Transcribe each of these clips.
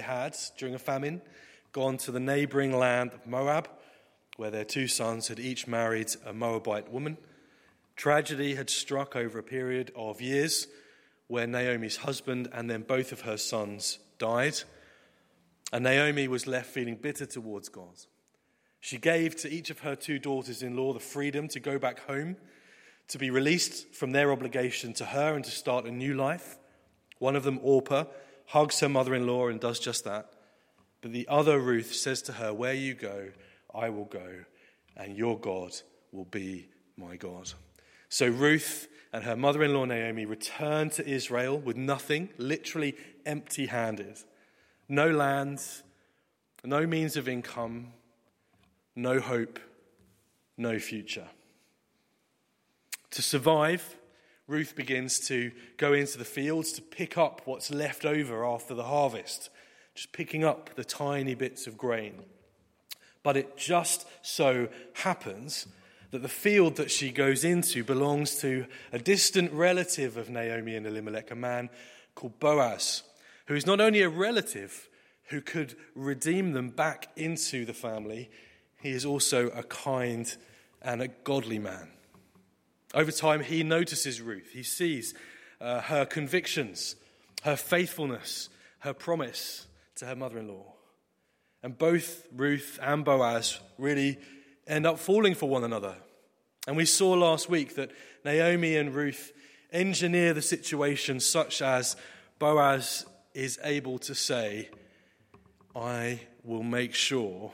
had, during a famine, gone to the neighboring land of Moab, where their two sons had each married a Moabite woman. Tragedy had struck over a period of years where Naomi's husband and then both of her sons died. And Naomi was left feeling bitter towards God. She gave to each of her two daughters in law the freedom to go back home, to be released from their obligation to her and to start a new life. One of them, Orpah, hugs her mother in law and does just that. But the other, Ruth, says to her, Where you go, I will go, and your God will be my God. So Ruth and her mother in law, Naomi, return to Israel with nothing, literally empty handed. No land, no means of income, no hope, no future. To survive, Ruth begins to go into the fields to pick up what's left over after the harvest, just picking up the tiny bits of grain. But it just so happens that the field that she goes into belongs to a distant relative of Naomi and Elimelech, a man called Boaz, who is not only a relative who could redeem them back into the family, he is also a kind and a godly man. Over time, he notices Ruth. He sees uh, her convictions, her faithfulness, her promise to her mother in law. And both Ruth and Boaz really end up falling for one another. And we saw last week that Naomi and Ruth engineer the situation such as Boaz is able to say, I will make sure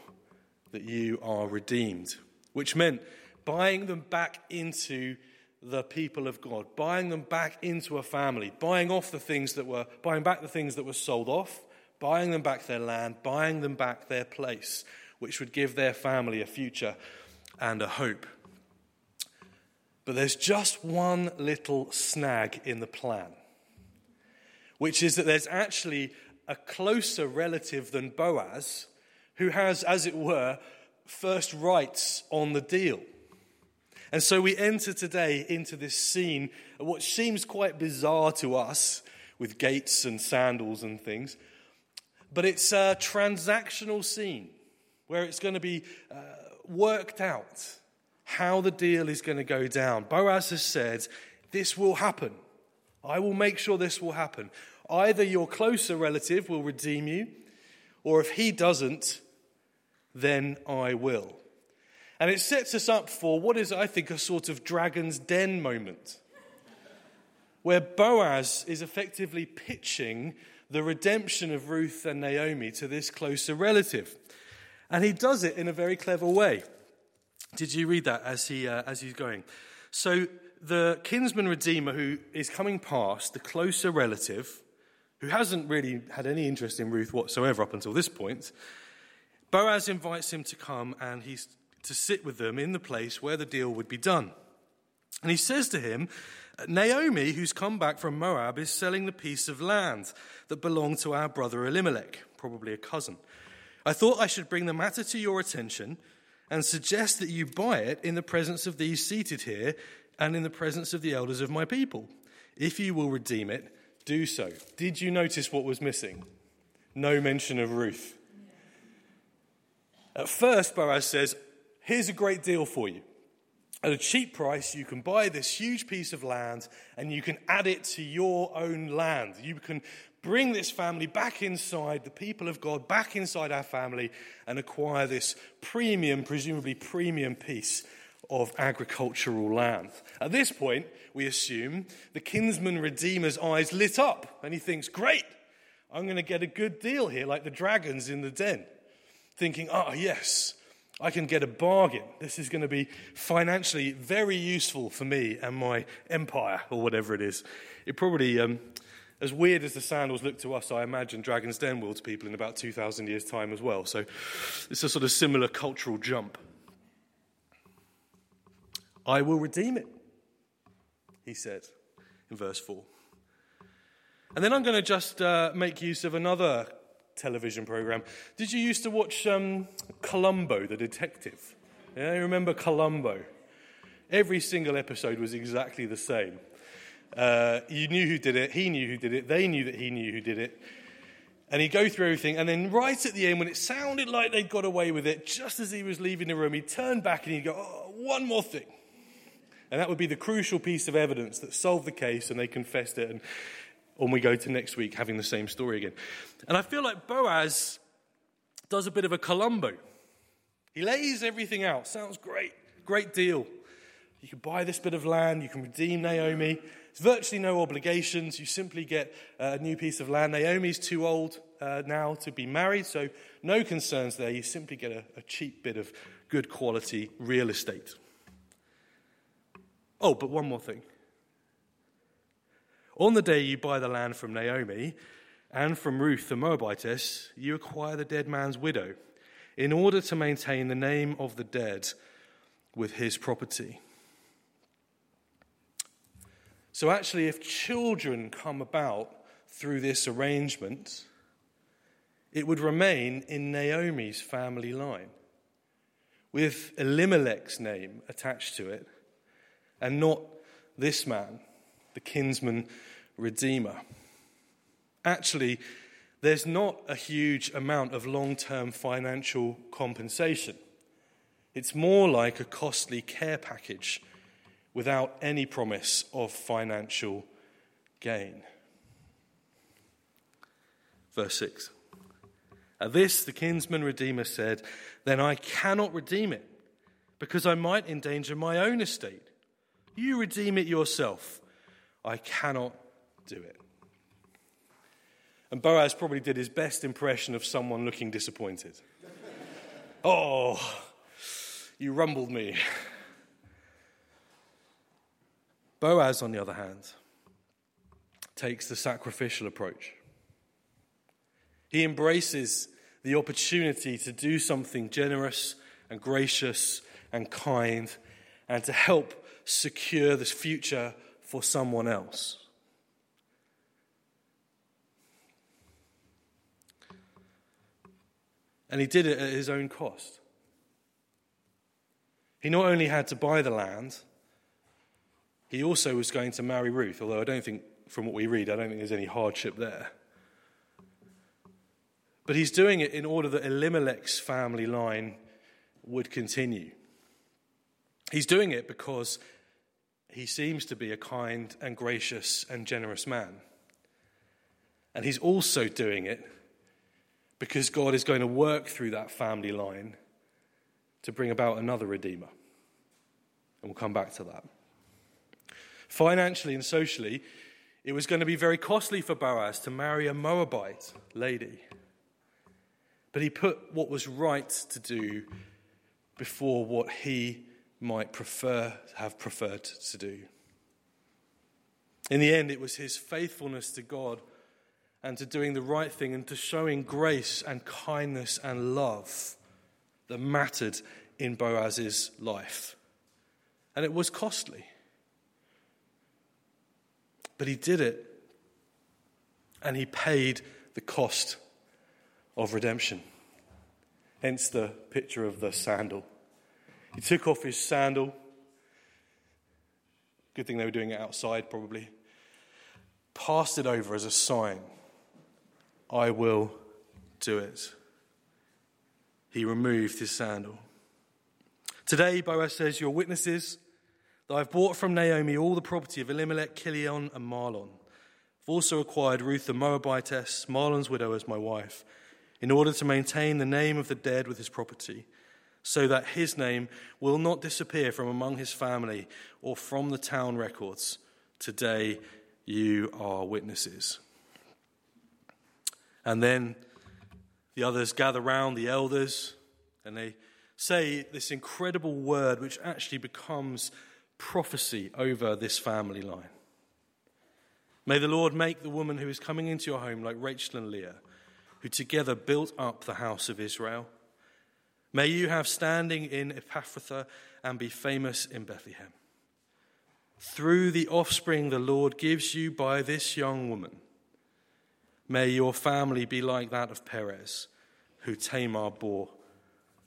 that you are redeemed, which meant buying them back into the people of God, buying them back into a family, buying off the things that were, buying back the things that were sold off, buying them back their land, buying them back their place, which would give their family a future and a hope. But there's just one little snag in the plan, which is that there's actually a closer relative than Boaz who has, as it were, first rights on the deal. And so we enter today into this scene, what seems quite bizarre to us, with gates and sandals and things. But it's a transactional scene where it's going to be uh, worked out how the deal is going to go down. Boaz has said, This will happen. I will make sure this will happen. Either your closer relative will redeem you, or if he doesn't, then I will. And it sets us up for what is, I think, a sort of dragon's den moment, where Boaz is effectively pitching the redemption of Ruth and Naomi to this closer relative. And he does it in a very clever way. Did you read that as, he, uh, as he's going? So, the kinsman redeemer who is coming past, the closer relative, who hasn't really had any interest in Ruth whatsoever up until this point, Boaz invites him to come and he's to sit with them in the place where the deal would be done. And he says to him, Naomi, who's come back from Moab, is selling the piece of land that belonged to our brother Elimelech, probably a cousin. I thought I should bring the matter to your attention and suggest that you buy it in the presence of these seated here and in the presence of the elders of my people. If you will redeem it, do so. Did you notice what was missing? No mention of Ruth. At first, Boaz says, Here's a great deal for you. At a cheap price, you can buy this huge piece of land and you can add it to your own land. You can bring this family back inside, the people of God back inside our family, and acquire this premium, presumably premium piece of agricultural land. At this point, we assume the kinsman redeemer's eyes lit up and he thinks, Great, I'm going to get a good deal here, like the dragons in the den. Thinking, Ah, oh, yes, I can get a bargain. This is going to be financially very useful for me and my empire, or whatever it is. It probably, um, as weird as the sandals look to us, I imagine Dragon's Den will to people in about 2,000 years' time as well. So it's a sort of similar cultural jump. I will redeem it, he said in verse 4. And then I'm going to just uh, make use of another television program. Did you used to watch um, Columbo, the detective? Yeah, you remember Columbo? Every single episode was exactly the same. Uh, you knew who did it, he knew who did it, they knew that he knew who did it. And he'd go through everything, and then right at the end, when it sounded like they'd got away with it, just as he was leaving the room, he'd turn back and he'd go, oh, one more thing. And that would be the crucial piece of evidence that solved the case, and they confessed it. And on we go to next week, having the same story again. And I feel like Boaz does a bit of a Columbo. He lays everything out. Sounds great. Great deal. You can buy this bit of land, you can redeem Naomi. There's virtually no obligations. You simply get a new piece of land. Naomi's too old uh, now to be married, so no concerns there. You simply get a, a cheap bit of good quality real estate. Oh, but one more thing. On the day you buy the land from Naomi and from Ruth the Moabitess, you acquire the dead man's widow in order to maintain the name of the dead with his property. So, actually, if children come about through this arrangement, it would remain in Naomi's family line, with Elimelech's name attached to it, and not this man, the kinsman redeemer. Actually, there's not a huge amount of long term financial compensation. It's more like a costly care package without any promise of financial gain. Verse 6. At this, the kinsman redeemer said, Then I cannot redeem it, because I might endanger my own estate. You redeem it yourself. I cannot do it. And Boaz probably did his best impression of someone looking disappointed. oh, you rumbled me. Boaz, on the other hand, takes the sacrificial approach. He embraces the opportunity to do something generous and gracious and kind and to help secure this future for someone else. And he did it at his own cost. He not only had to buy the land, he also was going to marry Ruth, although I don't think, from what we read, I don't think there's any hardship there. But he's doing it in order that Elimelech's family line would continue. He's doing it because he seems to be a kind and gracious and generous man. And he's also doing it because God is going to work through that family line to bring about another Redeemer. And we'll come back to that. Financially and socially, it was going to be very costly for Boaz to marry a Moabite lady. But he put what was right to do before what he might prefer have preferred to do. In the end, it was his faithfulness to God and to doing the right thing and to showing grace and kindness and love that mattered in Boaz's life. And it was costly. But he did it, and he paid the cost of redemption. Hence the picture of the sandal. He took off his sandal. Good thing they were doing it outside, probably. Passed it over as a sign I will do it. He removed his sandal. Today, Boaz says, Your witnesses that I've bought from Naomi all the property of Elimelech, Kilion, and Mahlon. I've also acquired Ruth the Moabitess, Mahlon's widow, as my wife, in order to maintain the name of the dead with his property, so that his name will not disappear from among his family or from the town records. Today you are witnesses. And then the others gather round, the elders, and they say this incredible word which actually becomes prophecy over this family line. May the Lord make the woman who is coming into your home like Rachel and Leah, who together built up the house of Israel. May you have standing in Ephrathah and be famous in Bethlehem. Through the offspring the Lord gives you by this young woman, may your family be like that of Perez, who Tamar bore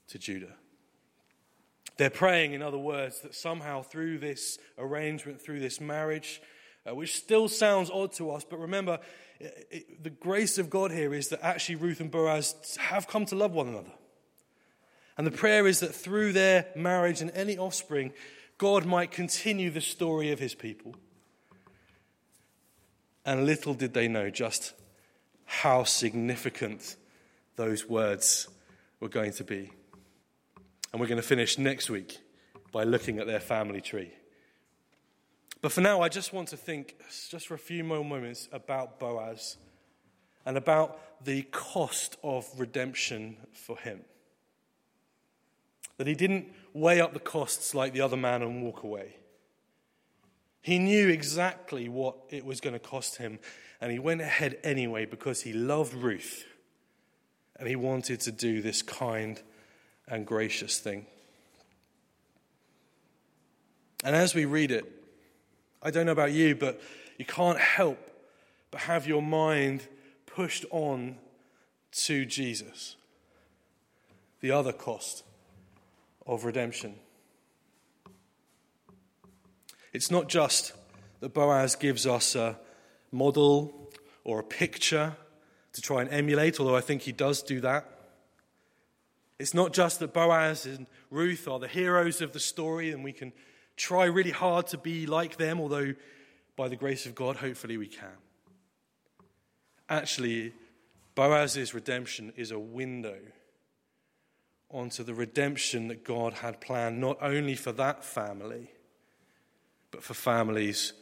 to Judah. They're praying, in other words, that somehow through this arrangement, through this marriage, uh, which still sounds odd to us, but remember, it, it, the grace of God here is that actually Ruth and Boaz have come to love one another. And the prayer is that through their marriage and any offspring, God might continue the story of his people. And little did they know just how significant those words were going to be. And we're going to finish next week by looking at their family tree. But for now, I just want to think, just for a few more moments, about Boaz and about the cost of redemption for him. That he didn't weigh up the costs like the other man and walk away. He knew exactly what it was going to cost him, and he went ahead anyway because he loved Ruth and he wanted to do this kind and gracious thing. And as we read it, I don't know about you, but you can't help but have your mind pushed on to Jesus, the other cost of redemption. It's not just that Boaz gives us a model or a picture to try and emulate, although I think he does do that. It's not just that Boaz and Ruth are the heroes of the story and we can try really hard to be like them, although by the grace of God, hopefully we can. Actually, Boaz's redemption is a window onto the redemption that God had planned, not only for that family, but for families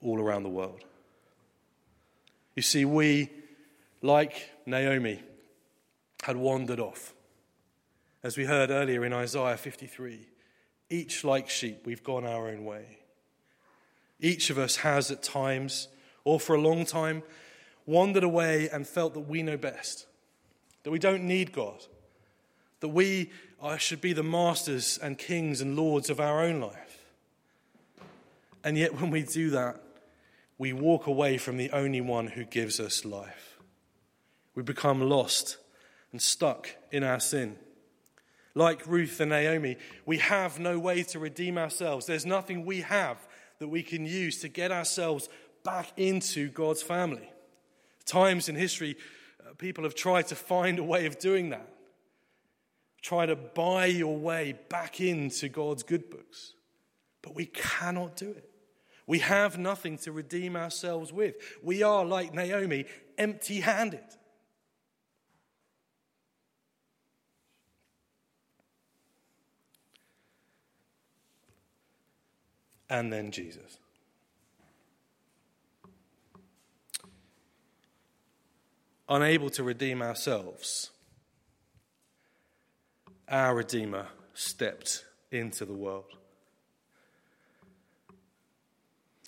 all around the world. You see, we, like Naomi, had wandered off. As we heard earlier in Isaiah 53, each like sheep, we've gone our own way. Each of us has at times, or for a long time, wandered away and felt that we know best, that we don't need God, that we should be the masters and kings and lords of our own life. And yet, when we do that, we walk away from the only one who gives us life. We become lost and stuck in our sin. Like Ruth and Naomi, we have no way to redeem ourselves. There's nothing we have that we can use to get ourselves back into God's family. Times in history, uh, people have tried to find a way of doing that, try to buy your way back into God's good books. But we cannot do it. We have nothing to redeem ourselves with. We are, like Naomi, empty handed. and then Jesus. Unable to redeem ourselves, our Redeemer stepped into the world.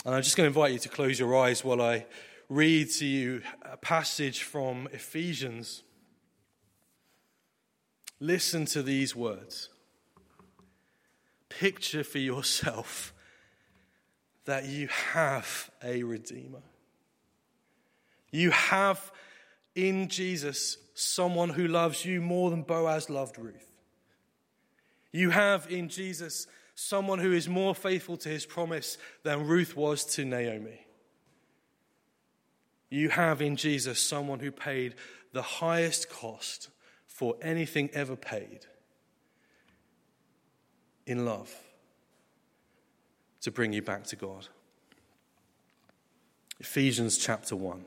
And I'm just going to invite you to close your eyes while I read to you a passage from Ephesians. Listen to these words. Picture for yourself that you have a Redeemer. You have in Jesus someone who loves you more than Boaz loved Ruth. You have in Jesus someone who is more faithful to his promise than Ruth was to Naomi. You have in Jesus someone who paid the highest cost for anything ever paid in love to bring you back to God. Ephesians chapter 1.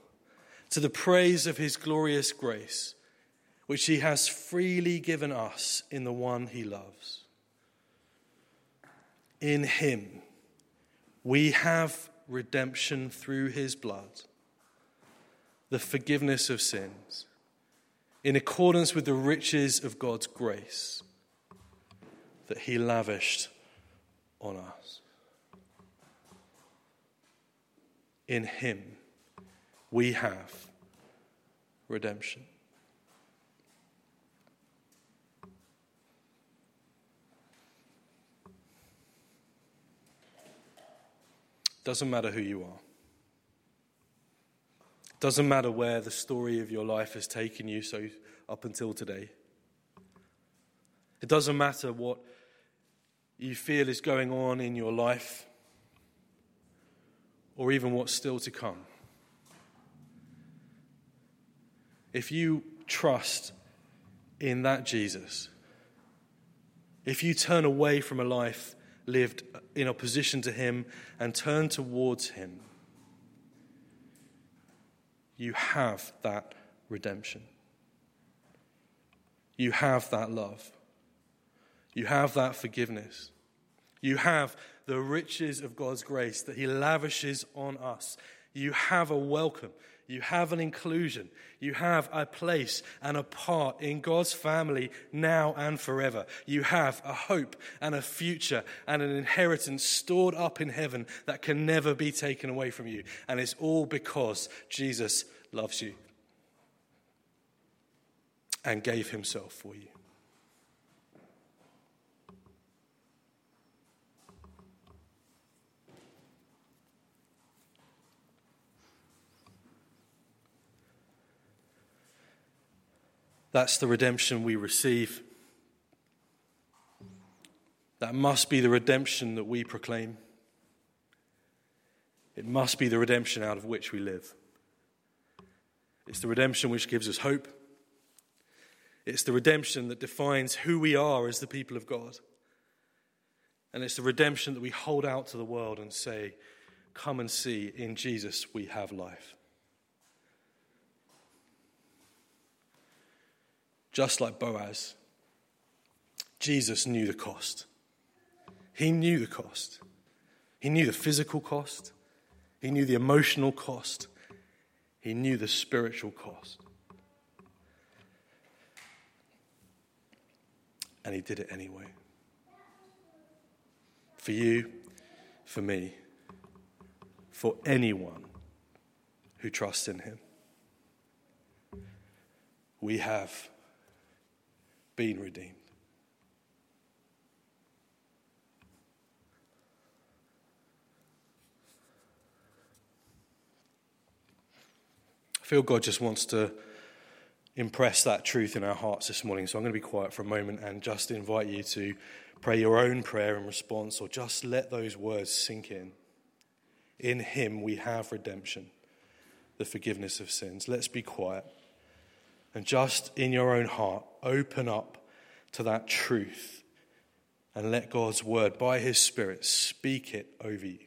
to the praise of his glorious grace, which he has freely given us in the one he loves. In him we have redemption through his blood, the forgiveness of sins in accordance with the riches of God's grace that He lavished on us. In him we have redemption. Doesn't matter who you are. Doesn't matter where the story of your life has taken you so up until today. It doesn't matter what you feel is going on in your life or even what's still to come. If you trust in that Jesus, if you turn away from a life lived in opposition to Him and turn towards Him, you have that redemption. You have that love. You have that forgiveness. You have the riches of God's grace that He lavishes on us. You have a welcome. You have an inclusion. You have a place and a part in God's family now and forever. You have a hope and a future and an inheritance stored up in heaven that can never be taken away from you. And it's all because Jesus loves you and gave himself for you. That's the redemption we receive. That must be the redemption that we proclaim. It must be the redemption out of which we live. It's the redemption which gives us hope. It's the redemption that defines who we are as the people of God. And it's the redemption that we hold out to the world and say, Come and see, in Jesus we have life. Just like Boaz, Jesus knew the cost. He knew the cost. He knew the physical cost. He knew the emotional cost. He knew the spiritual cost. And he did it anyway. For you, for me, for anyone who trusts in him. We have been redeemed. I feel God just wants to impress that truth in our hearts this morning. So I'm going to be quiet for a moment and just invite you to pray your own prayer in response or just let those words sink in. In Him we have redemption, the forgiveness of sins. Let's be quiet and just in your own heart, open up to that truth and let God's word, by His Spirit, speak it over you.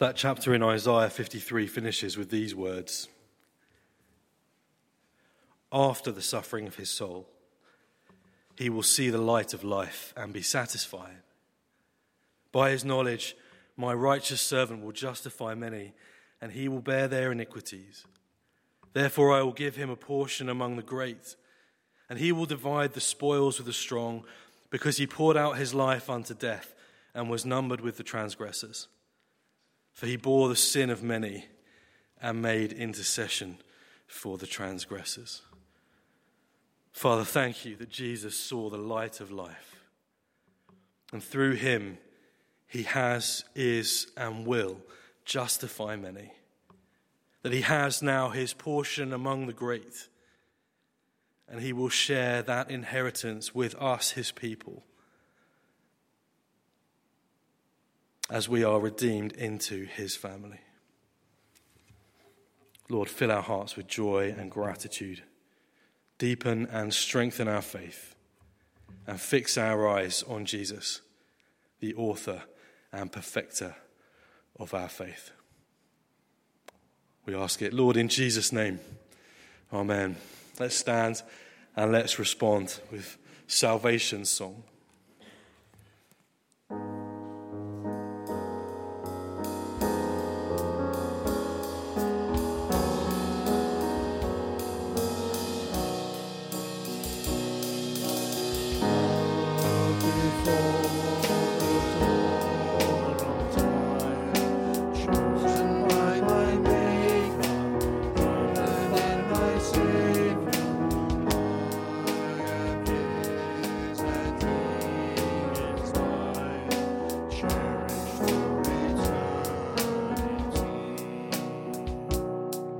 That chapter in Isaiah 53 finishes with these words After the suffering of his soul, he will see the light of life and be satisfied. By his knowledge, my righteous servant will justify many, and he will bear their iniquities. Therefore, I will give him a portion among the great, and he will divide the spoils with the strong, because he poured out his life unto death and was numbered with the transgressors. For he bore the sin of many and made intercession for the transgressors. Father, thank you that Jesus saw the light of life. And through him, he has, is, and will justify many. That he has now his portion among the great. And he will share that inheritance with us, his people. As we are redeemed into his family. Lord, fill our hearts with joy and gratitude. Deepen and strengthen our faith. And fix our eyes on Jesus, the author and perfecter of our faith. We ask it, Lord, in Jesus' name. Amen. Let's stand and let's respond with salvation song.